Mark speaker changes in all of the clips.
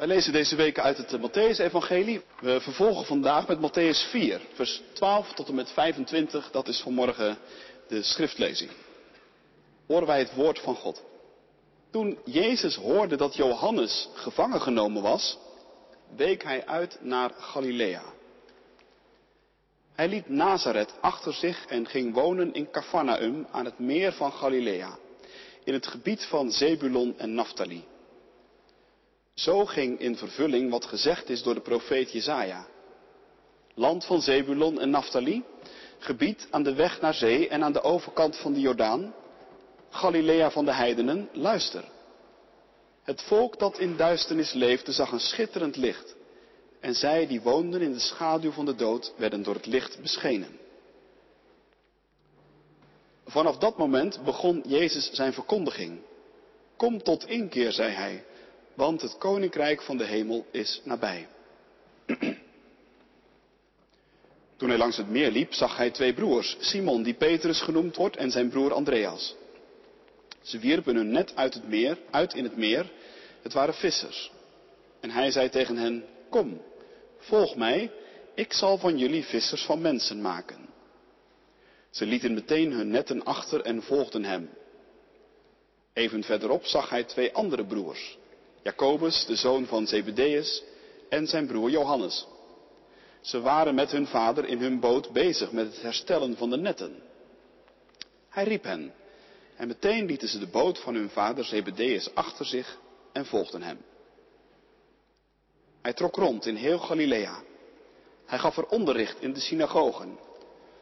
Speaker 1: Wij lezen deze week uit het Matthäus-evangelie. We vervolgen vandaag met Matthäus 4, vers 12 tot en met 25. Dat is vanmorgen de schriftlezing. Horen wij het woord van God. Toen Jezus hoorde dat Johannes gevangen genomen was, week hij uit naar Galilea. Hij liet Nazareth achter zich en ging wonen in Cafarnaum aan het meer van Galilea, in het gebied van Zebulon en Naphtali. Zo ging in vervulling wat gezegd is door de profeet Jezaja. Land van Zebulon en Naphtali, gebied aan de weg naar zee en aan de overkant van de Jordaan, Galilea van de heidenen, luister. Het volk dat in duisternis leefde zag een schitterend licht. En zij die woonden in de schaduw van de dood werden door het licht beschenen. Vanaf dat moment begon Jezus zijn verkondiging. Kom tot inkeer, zei hij, want het koninkrijk van de hemel is nabij. Toen hij langs het meer liep, zag hij twee broers, Simon, die Petrus genoemd wordt, en zijn broer Andreas. Ze wierpen hun net uit, het meer, uit in het meer. Het waren vissers. En hij zei tegen hen, kom, volg mij, ik zal van jullie vissers van mensen maken. Ze lieten meteen hun netten achter en volgden hem. Even verderop zag hij twee andere broers, Jacobus, de zoon van Zebedeus, en zijn broer Johannes. Ze waren met hun vader in hun boot bezig met het herstellen van de netten. Hij riep hen, en meteen lieten ze de boot van hun vader Zebedeus achter zich en volgden hem. Hij trok rond in heel Galilea. Hij gaf er onderricht in de synagogen,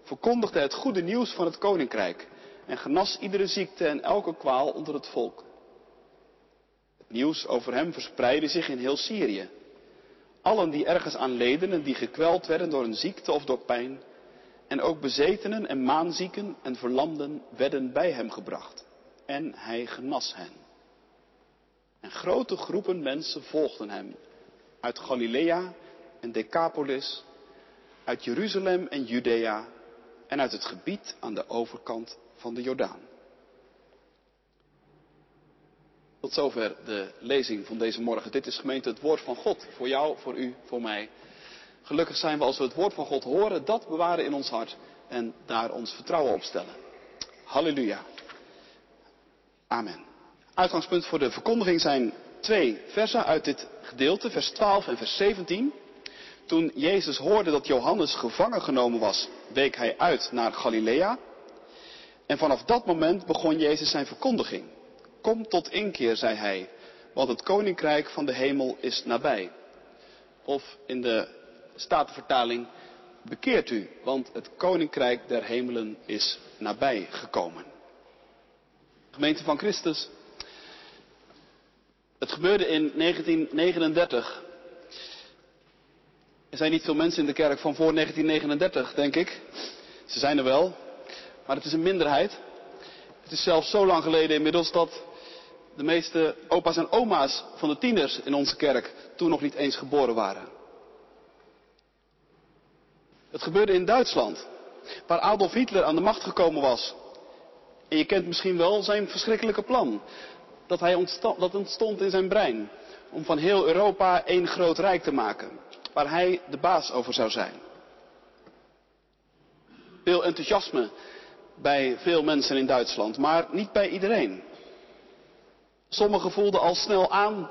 Speaker 1: verkondigde het goede nieuws van het koninkrijk en genas iedere ziekte en elke kwaal onder het volk. Nieuws over hem verspreidde zich in heel Syrië. Allen die ergens aan leden en die gekweld werden door een ziekte of door pijn, en ook bezetenen en maanzieken en verlamden werden bij hem gebracht. En hij genas hen. En grote groepen mensen volgden hem. Uit Galilea en Decapolis, uit Jeruzalem en Judea en uit het gebied aan de overkant van de Jordaan. Tot zover de lezing van deze morgen. Dit is gemeente het woord van God. Voor jou, voor u, voor mij. Gelukkig zijn we als we het woord van God horen, dat bewaren in ons hart en daar ons vertrouwen op stellen. Halleluja. Amen. Uitgangspunt voor de verkondiging zijn twee versen uit dit gedeelte, vers 12 en vers 17. Toen Jezus hoorde dat Johannes gevangen genomen was, week hij uit naar Galilea. En vanaf dat moment begon Jezus zijn verkondiging. Kom tot inkeer, zei hij, want het koninkrijk van de hemel is nabij. Of in de Statenvertaling, bekeert u, want het koninkrijk der hemelen is nabij gekomen. Gemeente van Christus, het gebeurde in 1939. Er zijn niet veel mensen in de kerk van voor 1939, denk ik. Ze zijn er wel, maar het is een minderheid. Het is zelfs zo lang geleden inmiddels dat de meeste opa's en oma's van de tieners in onze kerk toen nog niet eens geboren waren. Het gebeurde in Duitsland, waar Adolf Hitler aan de macht gekomen was. En je kent misschien wel zijn verschrikkelijke plan. Dat, hij ontstond, ontstond in zijn brein. Om van heel Europa één groot rijk te maken. Waar hij de baas over zou zijn. Veel enthousiasme bij veel mensen in Duitsland, maar niet bij iedereen. Sommigen voelden al snel aan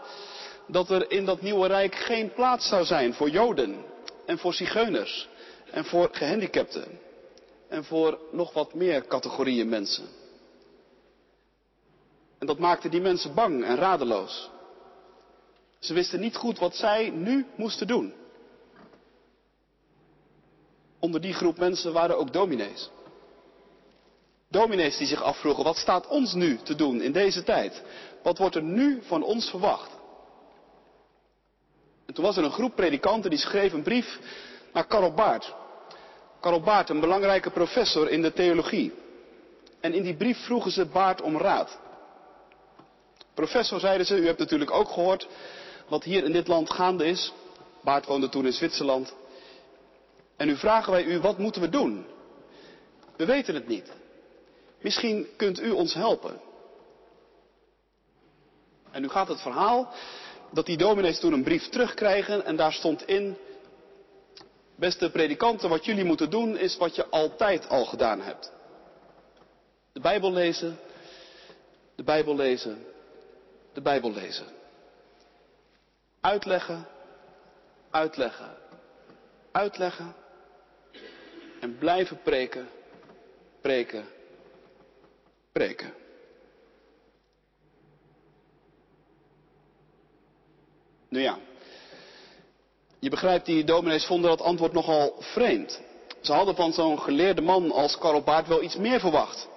Speaker 1: dat er in dat nieuwe rijk geen plaats zou zijn voor Joden en voor zigeuners en voor gehandicapten en voor nog wat meer categorieën mensen. En dat maakte die mensen bang en radeloos. Ze wisten niet goed wat zij nu moesten doen. Onder die groep mensen waren ook dominees. Dominees die zich afvroegen, wat staat ons nu te doen in deze tijd? Wat wordt er nu van ons verwacht? En toen was er een groep predikanten die schreef een brief naar Karel Baart. Karel Baart, een belangrijke professor in de theologie. En in die brief vroegen ze Baart om raad. Professor, zeiden ze, u hebt natuurlijk ook gehoord wat hier in dit land gaande is. Baart woonde toen in Zwitserland. En nu vragen wij u, wat moeten we doen? We weten het niet. Misschien kunt u ons helpen. En nu gaat het verhaal dat die dominees toen een brief terugkrijgen en daar stond in, beste predikanten, wat jullie moeten doen is wat je altijd al gedaan hebt. De Bijbel lezen, de Bijbel lezen, de Bijbel lezen. Uitleggen, uitleggen, uitleggen en blijven preken, preken, preken. Nu ja, je begrijpt, die dominees vonden dat antwoord nogal vreemd. Ze hadden van zo'n geleerde man als Karl Baart wel iets meer verwacht.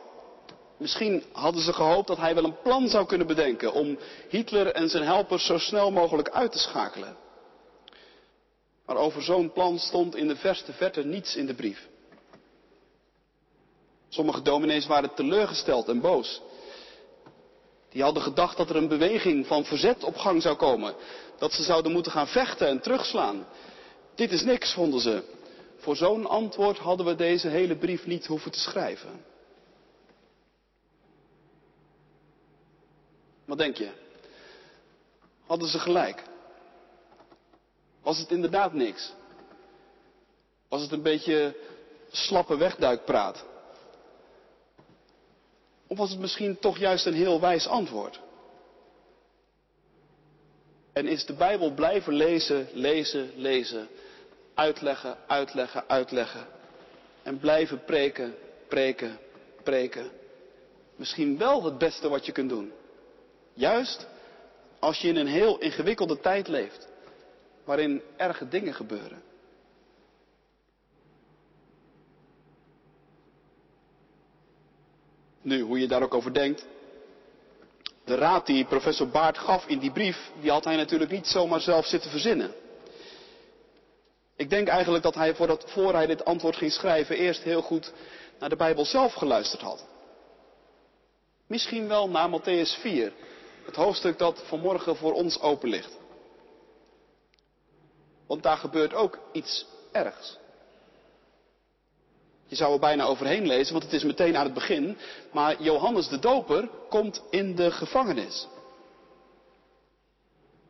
Speaker 1: Misschien hadden ze gehoopt dat hij wel een plan zou kunnen bedenken om Hitler en zijn helpers zo snel mogelijk uit te schakelen. Maar over zo'n plan stond in de verste verte niets in de brief. Sommige dominees waren teleurgesteld en boos. Die hadden gedacht dat er een beweging van verzet op gang zou komen. Dat ze zouden moeten gaan vechten en terugslaan. Dit is niks, vonden ze. Voor zo'n antwoord hadden we deze hele brief niet hoeven te schrijven. Wat denk je? Hadden ze gelijk? Was het inderdaad niks? Was het een beetje slappe wegduikpraat? Of was het misschien toch juist een heel wijs antwoord? En is de Bijbel blijven lezen, lezen, lezen, uitleggen, uitleggen, uitleggen en blijven preken, preken, preken. Misschien wel het beste wat je kunt doen. Juist als je in een heel ingewikkelde tijd leeft, waarin erge dingen gebeuren. Nu, hoe je daar ook over denkt. De raad die professor Baart gaf in die brief, die had hij natuurlijk niet zomaar zelf zitten verzinnen. Ik denk eigenlijk dat hij voordat, voor hij dit antwoord ging schrijven eerst heel goed naar de Bijbel zelf geluisterd had. Misschien wel naar Matthäus 4, het hoofdstuk dat vanmorgen voor ons open ligt. Want daar gebeurt ook iets ergs. Je zou er bijna overheen lezen, want het is meteen aan het begin. Maar Johannes de Doper komt in de gevangenis.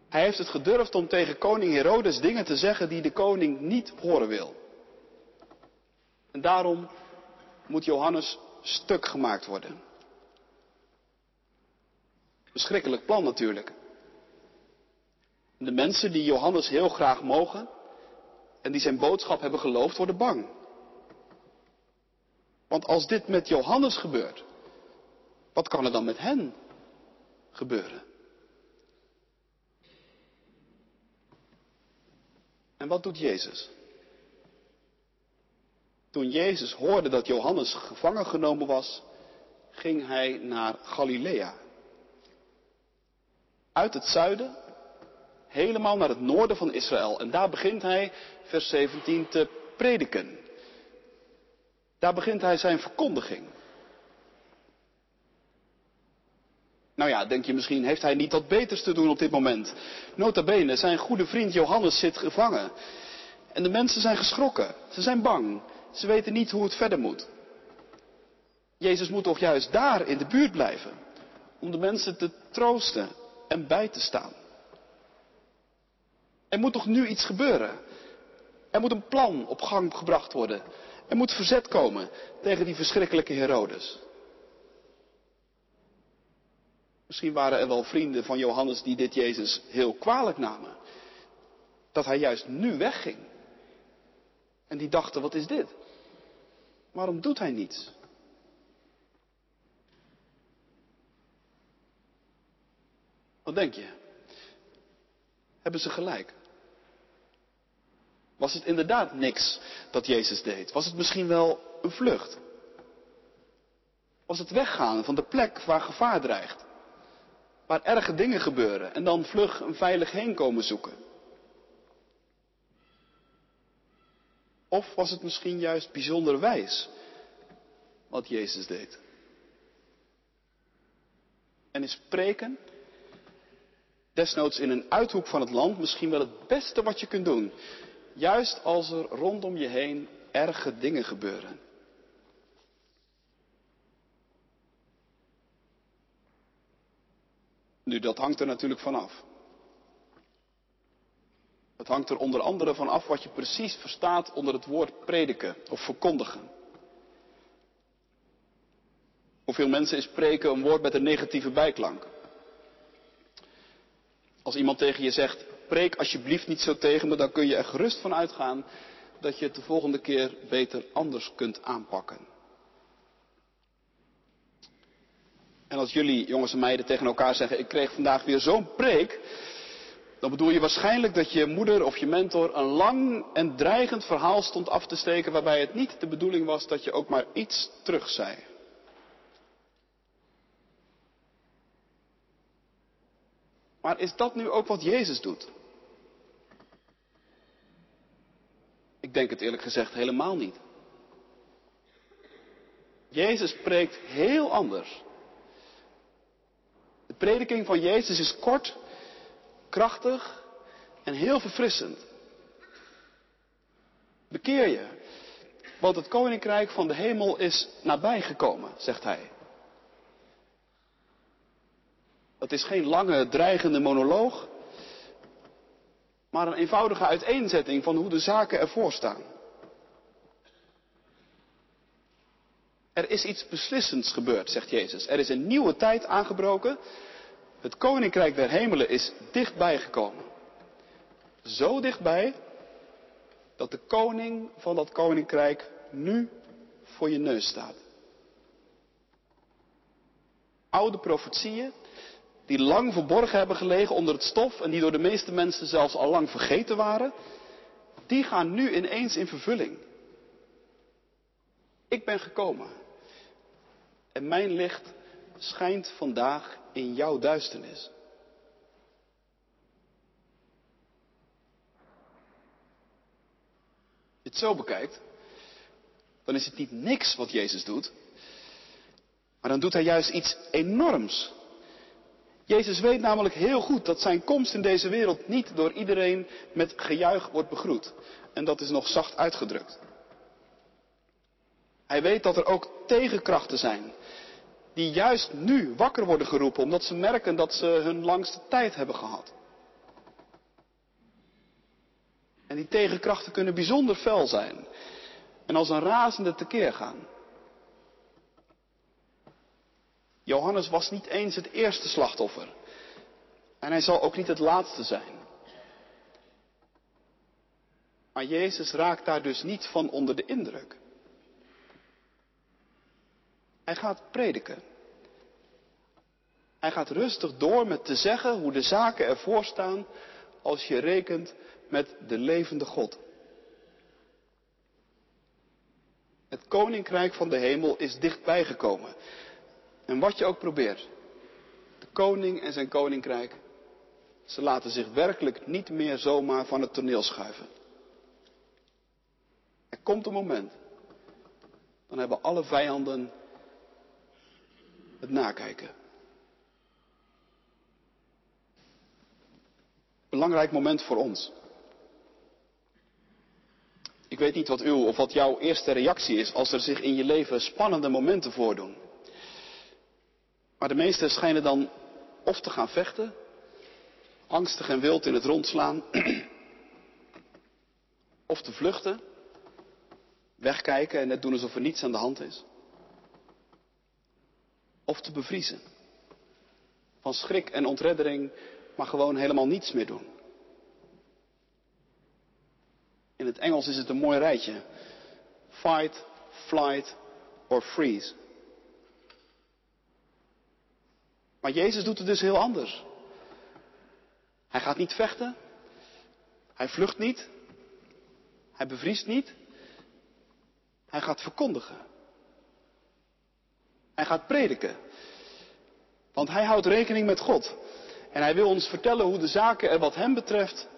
Speaker 1: Hij heeft het gedurfd om tegen koning Herodes dingen te zeggen die de koning niet horen wil. En daarom moet Johannes stuk gemaakt worden. Verschrikkelijk plan natuurlijk. De mensen die Johannes heel graag mogen en die zijn boodschap hebben geloofd, worden bang. Want als dit met Johannes gebeurt, wat kan er dan met hen gebeuren? En wat doet Jezus? Toen Jezus hoorde dat Johannes gevangen genomen was, ging hij naar Galilea. Uit het zuiden, helemaal naar het noorden van Israël. En daar begint hij, vers 17, te prediken. Daar begint hij zijn verkondiging. Nou ja, denk je misschien, heeft hij niet wat beters te doen op dit moment? Nota bene, zijn goede vriend Johannes zit gevangen. En de mensen zijn geschrokken. Ze zijn bang. Ze weten niet hoe het verder moet. Jezus moet toch juist daar in de buurt blijven. Om de mensen te troosten en bij te staan. Er moet toch nu iets gebeuren? Er moet een plan op gang gebracht worden. Er moet verzet komen tegen die verschrikkelijke Herodes. Misschien waren er wel vrienden van Johannes die dit Jezus heel kwalijk namen. Dat hij juist nu wegging. En die dachten, wat is dit? Waarom doet hij niets? Wat denk je? Hebben ze gelijk? Was het inderdaad niks dat Jezus deed? Was het misschien wel een vlucht? Was het weggaan van de plek waar gevaar dreigt? Waar erge dingen gebeuren en dan vlug een veilig heen komen zoeken? Of was het misschien juist bijzonder wijs wat Jezus deed? En is spreken, desnoods in een uithoek van het land, misschien wel het beste wat je kunt doen. Juist als er rondom je heen erge dingen gebeuren. Nu, dat hangt er natuurlijk vanaf. Het hangt er onder andere van af wat je precies verstaat onder het woord prediken of verkondigen. Voor veel mensen is preken een woord met een negatieve bijklank. Als iemand tegen je zegt, preek alsjeblieft niet zo tegen me, dan kun je er gerust van uitgaan dat je het de volgende keer beter anders kunt aanpakken. En als jullie, jongens en meiden, tegen elkaar zeggen, ik kreeg vandaag weer zo'n preek, dan bedoel je waarschijnlijk dat je moeder of je mentor een lang en dreigend verhaal stond af te steken waarbij het niet de bedoeling was dat je ook maar iets terug zei. Maar is dat nu ook wat Jezus doet? Ik denk het eerlijk gezegd helemaal niet. Jezus spreekt heel anders. De prediking van Jezus is kort, krachtig en heel verfrissend. Bekeer je, want het koninkrijk van de hemel is nabijgekomen, zegt hij. Dat is geen lange, dreigende monoloog, maar een eenvoudige uiteenzetting van hoe de zaken ervoor staan. Er is iets beslissends gebeurd, zegt Jezus. Er is een nieuwe tijd aangebroken. Het koninkrijk der hemelen is dichtbij gekomen. Zo dichtbij dat de koning van dat koninkrijk nu voor je neus staat. Oude profetieën die lang verborgen hebben gelegen onder het stof en die door de meeste mensen zelfs al lang vergeten waren, die gaan nu ineens in vervulling. Ik ben gekomen en mijn licht schijnt vandaag in jouw duisternis. Als je het zo bekijkt, dan is het niet niks wat Jezus doet, maar dan doet hij juist iets enorms. Jezus weet namelijk heel goed dat zijn komst in deze wereld niet door iedereen met gejuich wordt begroet. En dat is nog zacht uitgedrukt. Hij weet dat er ook tegenkrachten zijn. Die juist nu wakker worden geroepen omdat ze merken dat ze hun langste tijd hebben gehad. En die tegenkrachten kunnen bijzonder fel zijn. En als een razende tekeer gaan. Johannes was niet eens het eerste slachtoffer. En hij zal ook niet het laatste zijn. Maar Jezus raakt daar dus niet van onder de indruk. Hij gaat prediken. Hij gaat rustig door met te zeggen hoe de zaken ervoor staan als je rekent met de levende God. Het koninkrijk van de hemel is dichtbij gekomen. En wat je ook probeert, de koning en zijn koninkrijk, ze laten zich werkelijk niet meer zomaar van het toneel schuiven. Er komt een moment, dan hebben alle vijanden het nakijken. Belangrijk moment voor ons. Ik weet niet wat uw of wat jouw eerste reactie is als er zich in je leven spannende momenten voordoen. Maar de meesten schijnen dan of te gaan vechten, angstig en wild in het rondslaan, of te vluchten, wegkijken en net doen alsof er niets aan de hand is, of te bevriezen. Van schrik en ontreddering, maar gewoon helemaal niets meer doen. In het Engels is het een mooi rijtje. Fight, flight or freeze. Maar Jezus doet het dus heel anders. Hij gaat niet vechten. Hij vlucht niet. Hij bevriest niet. Hij gaat verkondigen. Hij gaat prediken. Want hij houdt rekening met God. En hij wil ons vertellen hoe de zaken er wat hem betreft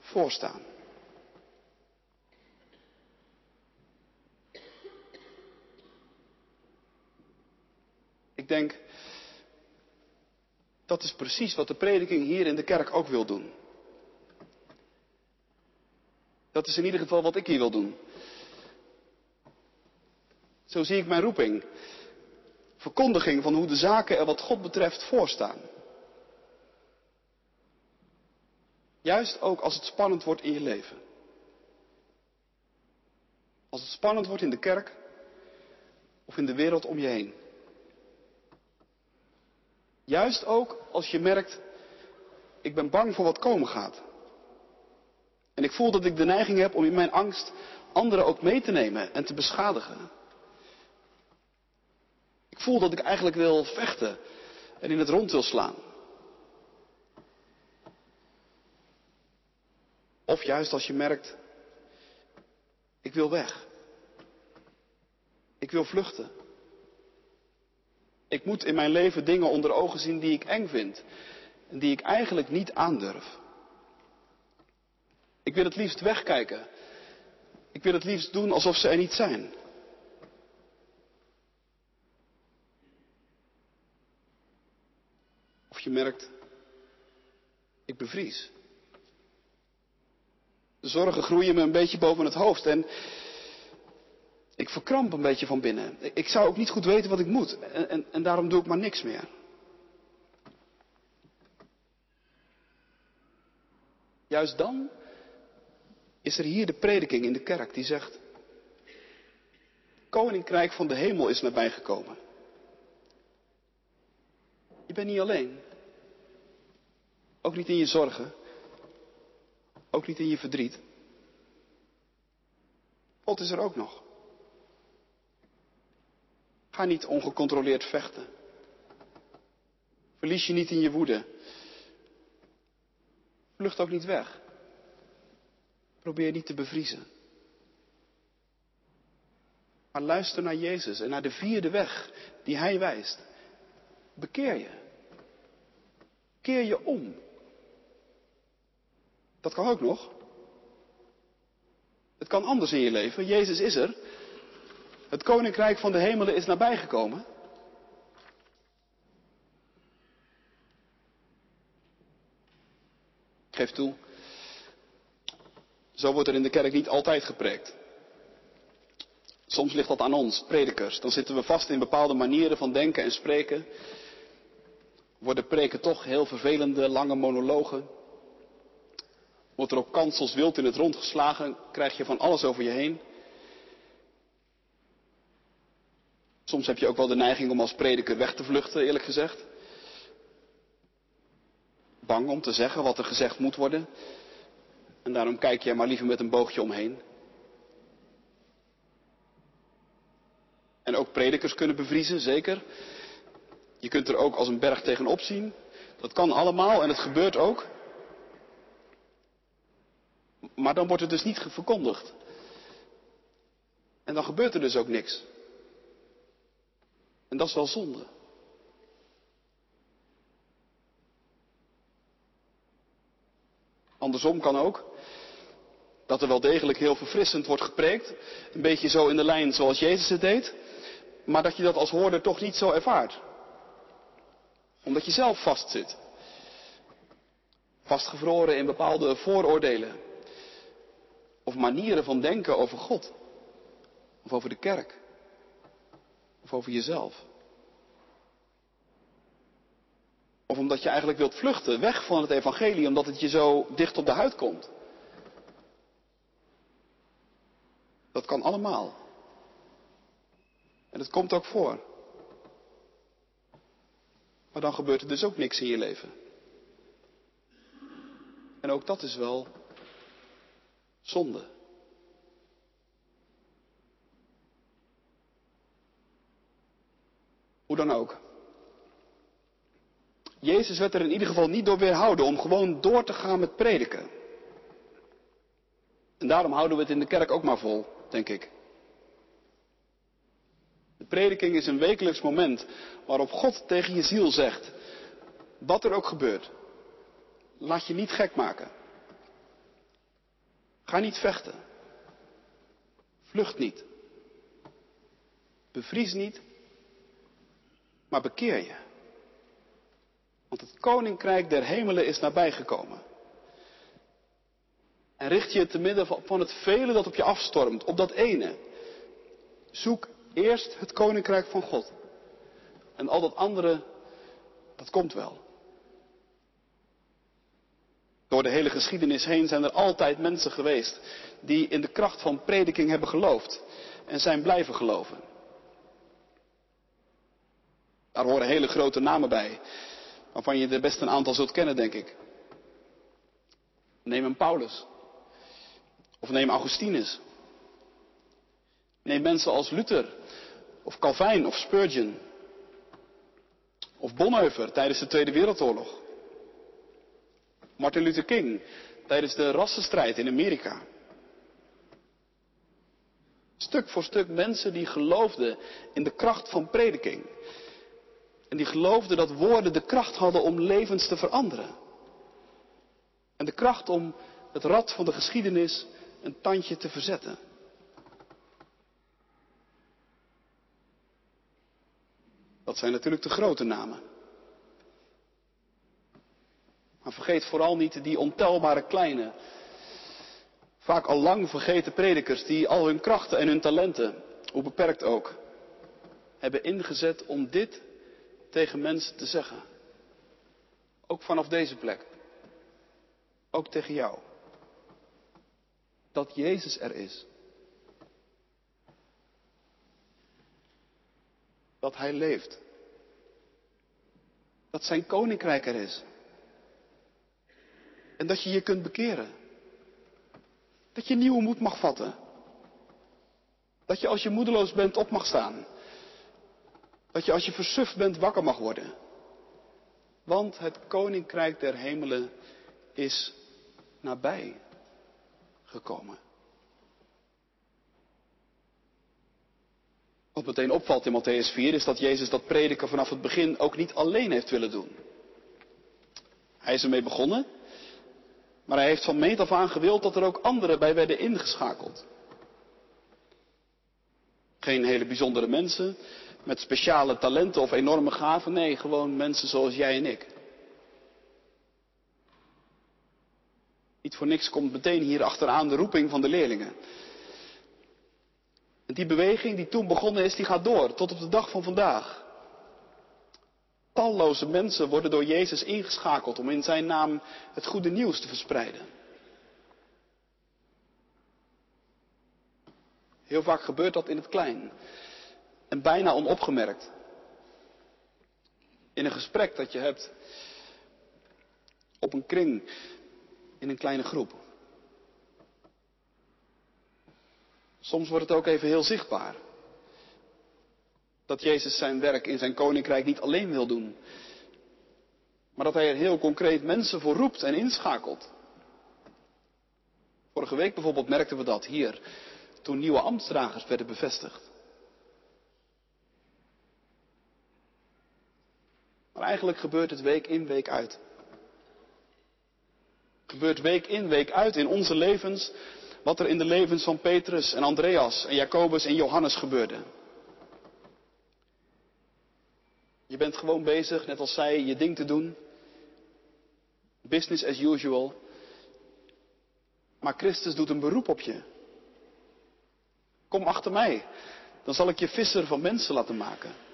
Speaker 1: voorstaan. Ik denk dat is precies wat de prediking hier in de kerk ook wil doen. Dat is in ieder geval wat ik hier wil doen. Zo zie ik mijn roeping. Verkondiging van hoe de zaken er wat God betreft voorstaan. Juist ook als het spannend wordt in je leven. Als het spannend wordt in de kerk of in de wereld om je heen. Juist ook als je merkt, ik ben bang voor wat komen gaat. En ik voel dat ik de neiging heb om in mijn angst anderen ook mee te nemen en te beschadigen. Ik voel dat ik eigenlijk wil vechten en in het rond wil slaan. Of juist als je merkt, ik wil weg. Ik wil vluchten. Ik moet in mijn leven dingen onder ogen zien die ik eng vind en die ik eigenlijk niet aandurf. Ik wil het liefst wegkijken. Ik wil het liefst doen alsof ze er niet zijn. Of je merkt, ik bevries. De zorgen groeien me een beetje boven het hoofd en ik verkramp een beetje van binnen. Ik zou ook niet goed weten wat ik moet en, en, en daarom doe ik maar niks meer. Juist dan is er hier de prediking in de kerk die zegt, Koninkrijk van de hemel is nabijgekomen. Je bent niet alleen. Ook niet in je zorgen. Ook niet in je verdriet. God is er ook nog. Ga niet ongecontroleerd vechten. Verlies je niet in je woede. Vlucht ook niet weg. Probeer niet te bevriezen. Maar luister naar Jezus en naar de vierde weg die Hij wijst. Bekeer je. Keer je om. Dat kan ook nog. Het kan anders in je leven. Jezus is er. Het koninkrijk van de hemelen is nabijgekomen. Ik geef toe. Zo wordt er in de kerk niet altijd gepreekt. Soms ligt dat aan ons, predikers. Dan zitten we vast in bepaalde manieren van denken en spreken. Worden preken toch heel vervelende, lange monologen. Wordt er op kansels wild in het rond geslagen, krijg je van alles over je heen. Soms heb je ook wel de neiging om als prediker weg te vluchten, eerlijk gezegd. Bang om te zeggen wat er gezegd moet worden. En daarom kijk je maar liever met een boogje omheen. En ook predikers kunnen bevriezen, zeker. Je kunt er ook als een berg tegenop zien. Dat kan allemaal en het gebeurt ook. Maar dan wordt het dus niet verkondigd. En dan gebeurt er dus ook niks. En dat is wel zonde. Andersom kan ook. Dat er wel degelijk heel verfrissend wordt gepreekt. Een beetje zo in de lijn zoals Jezus het deed. Maar dat je dat als hoorder toch niet zo ervaart. Omdat je zelf vastzit. Vastgevroren in bepaalde vooroordelen. Of manieren van denken over God. Of over de kerk. Of over jezelf. Of omdat je eigenlijk wilt vluchten, weg van het evangelie, omdat het je zo dicht op de huid komt. Dat kan allemaal. En het komt ook voor. Maar dan gebeurt er dus ook niks in je leven. En ook dat is wel zonde. Dan ook. Jezus werd er in ieder geval niet door weerhouden om gewoon door te gaan met prediken. En daarom houden we het in de kerk ook maar vol, denk ik. De prediking is een wekelijks moment waarop God tegen je ziel zegt, wat er ook gebeurt, laat je niet gek maken. Ga niet vechten. Vlucht niet. Bevries niet, maar bekeer je. Want het koninkrijk der hemelen is nabijgekomen. En richt je te midden van het vele dat op je afstormt, op dat ene. Zoek eerst het koninkrijk van God. En al dat andere, dat komt wel. Door de hele geschiedenis heen zijn er altijd mensen geweest die in de kracht van prediking hebben geloofd en zijn blijven geloven. Daar horen hele grote namen bij, waarvan je er best een aantal zult kennen, denk ik. Neem een Paulus. Of neem Augustinus. Neem mensen als Luther, of Calvijn, of Spurgeon. Of Bonhoeffer tijdens de Tweede Wereldoorlog. Martin Luther King tijdens de rassenstrijd in Amerika. Stuk voor stuk mensen die geloofden in de kracht van prediking. En die geloofden dat woorden de kracht hadden om levens te veranderen. En de kracht om het rad van de geschiedenis een tandje te verzetten. Dat zijn natuurlijk de grote namen. Maar vergeet vooral niet die ontelbare kleine, vaak al lang vergeten predikers die al hun krachten en hun talenten, hoe beperkt ook, hebben ingezet om dit tegen mensen te zeggen. Ook vanaf deze plek. Ook tegen jou. Dat Jezus er is. Dat Hij leeft. Dat Zijn koninkrijk er is. En dat je je kunt bekeren. Dat je nieuwe moed mag vatten. Dat je als je moedeloos bent op mag staan. Dat je als je versuft bent wakker mag worden. Want het koninkrijk der hemelen is nabij gekomen. Wat meteen opvalt in Matthäus 4 is dat Jezus dat prediken vanaf het begin ook niet alleen heeft willen doen. Hij is ermee begonnen, maar hij heeft van meet af aan gewild dat er ook anderen bij werden ingeschakeld. Geen hele bijzondere mensen met speciale talenten of enorme gaven, nee, gewoon mensen zoals jij en ik. Niet voor niks komt meteen hier achteraan de roeping van de leerlingen. En die beweging die toen begonnen is, die gaat door tot op de dag van vandaag. Talloze mensen worden door Jezus ingeschakeld om in zijn naam het goede nieuws te verspreiden. Heel vaak gebeurt dat in het klein en bijna onopgemerkt. In een gesprek dat je hebt op een kring in een kleine groep. Soms wordt het ook even heel zichtbaar. Dat Jezus zijn werk in zijn koninkrijk niet alleen wil doen. Maar dat hij er heel concreet mensen voor roept en inschakelt. Vorige week bijvoorbeeld merkten we dat hier. Toen nieuwe ambtsdragers werden bevestigd. Maar eigenlijk gebeurt het week in, week uit. Gebeurt week in, week uit in onze levens wat er in de levens van Petrus en Andreas en Jacobus en Johannes gebeurde. Je bent gewoon bezig, net als zij, je ding te doen. Business as usual. Maar Christus doet een beroep op je. Kom achter mij. Dan zal ik je visser van mensen laten maken.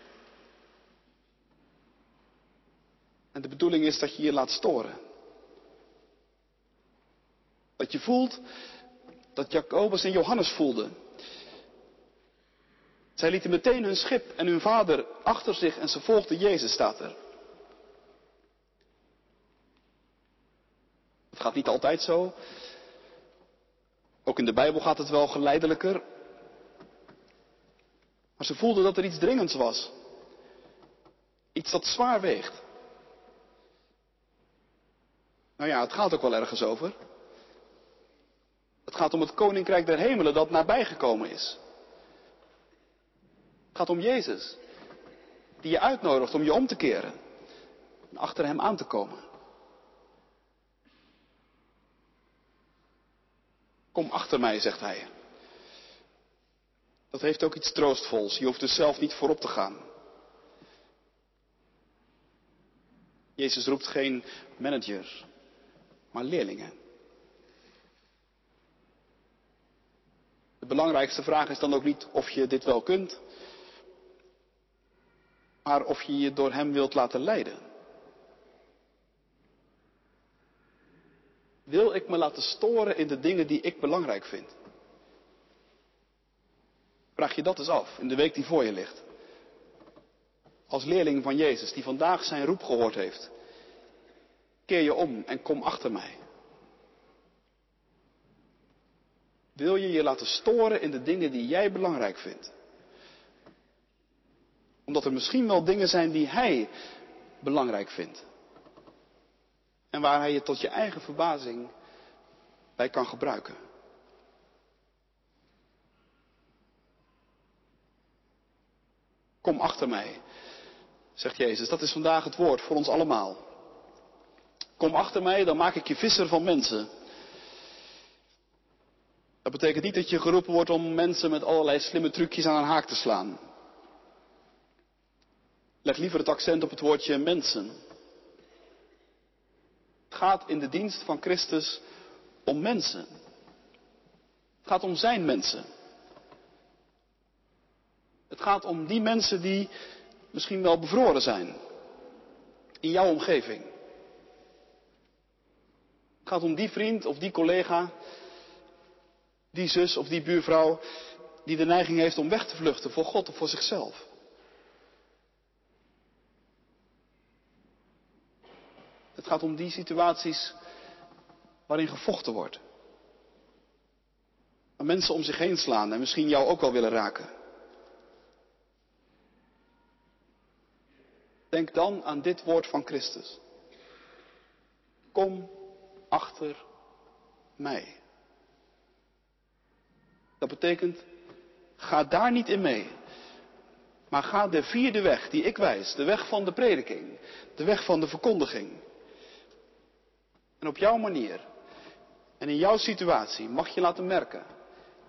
Speaker 1: En de bedoeling is dat je je laat storen. Dat je voelt dat Jacobus en Johannes voelden. Zij lieten meteen hun schip en hun vader achter zich en ze volgden Jezus, staat er. Het gaat niet altijd zo. Ook in de Bijbel gaat het wel geleidelijker. Maar ze voelden dat er iets dringends was. Iets dat zwaar weegt. Nou ja, het gaat ook wel ergens over. Het gaat om het koninkrijk der hemelen dat nabijgekomen is. Het gaat om Jezus, die je uitnodigt om je om te keren en achter hem aan te komen. Kom achter mij, zegt hij. Dat heeft ook iets troostvols. Je hoeft dus zelf niet voorop te gaan. Jezus roept geen manager, maar leerlingen. De belangrijkste vraag is dan ook niet of je dit wel kunt, maar of je je door Hem wilt laten leiden. Wil ik me laten storen in de dingen die ik belangrijk vind? Vraag je dat eens af in de week die voor je ligt. Als leerling van Jezus, die vandaag zijn roep gehoord heeft. Keer je om en kom achter mij. Wil je je laten storen in de dingen die jij belangrijk vindt? Omdat er misschien wel dingen zijn die hij belangrijk vindt. En waar hij je tot je eigen verbazing bij kan gebruiken. Kom achter mij, zegt Jezus. Dat is vandaag het woord voor ons allemaal. Kom achter mij, dan maak ik je visser van mensen. Dat betekent niet dat je geroepen wordt om mensen met allerlei slimme trucjes aan een haak te slaan. Leg liever het accent op het woordje mensen. Het gaat in de dienst van Christus om mensen. Het gaat om zijn mensen. Het gaat om die mensen die misschien wel bevroren zijn in jouw omgeving. Gaat om die vriend of die collega, die zus of die buurvrouw die de neiging heeft om weg te vluchten voor God of voor zichzelf. Het gaat om die situaties waarin gevochten wordt. Waar mensen om zich heen slaan en misschien jou ook wel willen raken. Denk dan aan dit woord van Christus. Kom achter mij. Dat betekent, ga daar niet in mee. Maar ga de vierde weg die ik wijs, de weg van de prediking, de weg van de verkondiging. En op jouw manier en in jouw situatie mag je laten merken,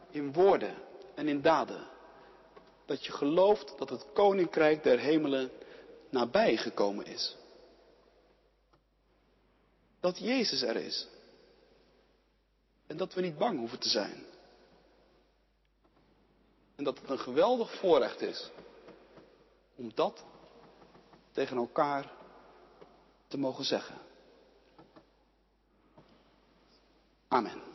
Speaker 1: in woorden en in daden, dat je gelooft dat het koninkrijk der hemelen nabij gekomen is. Dat Jezus er is. En dat we niet bang hoeven te zijn. En dat het een geweldig voorrecht is om dat tegen elkaar te mogen zeggen. Amen.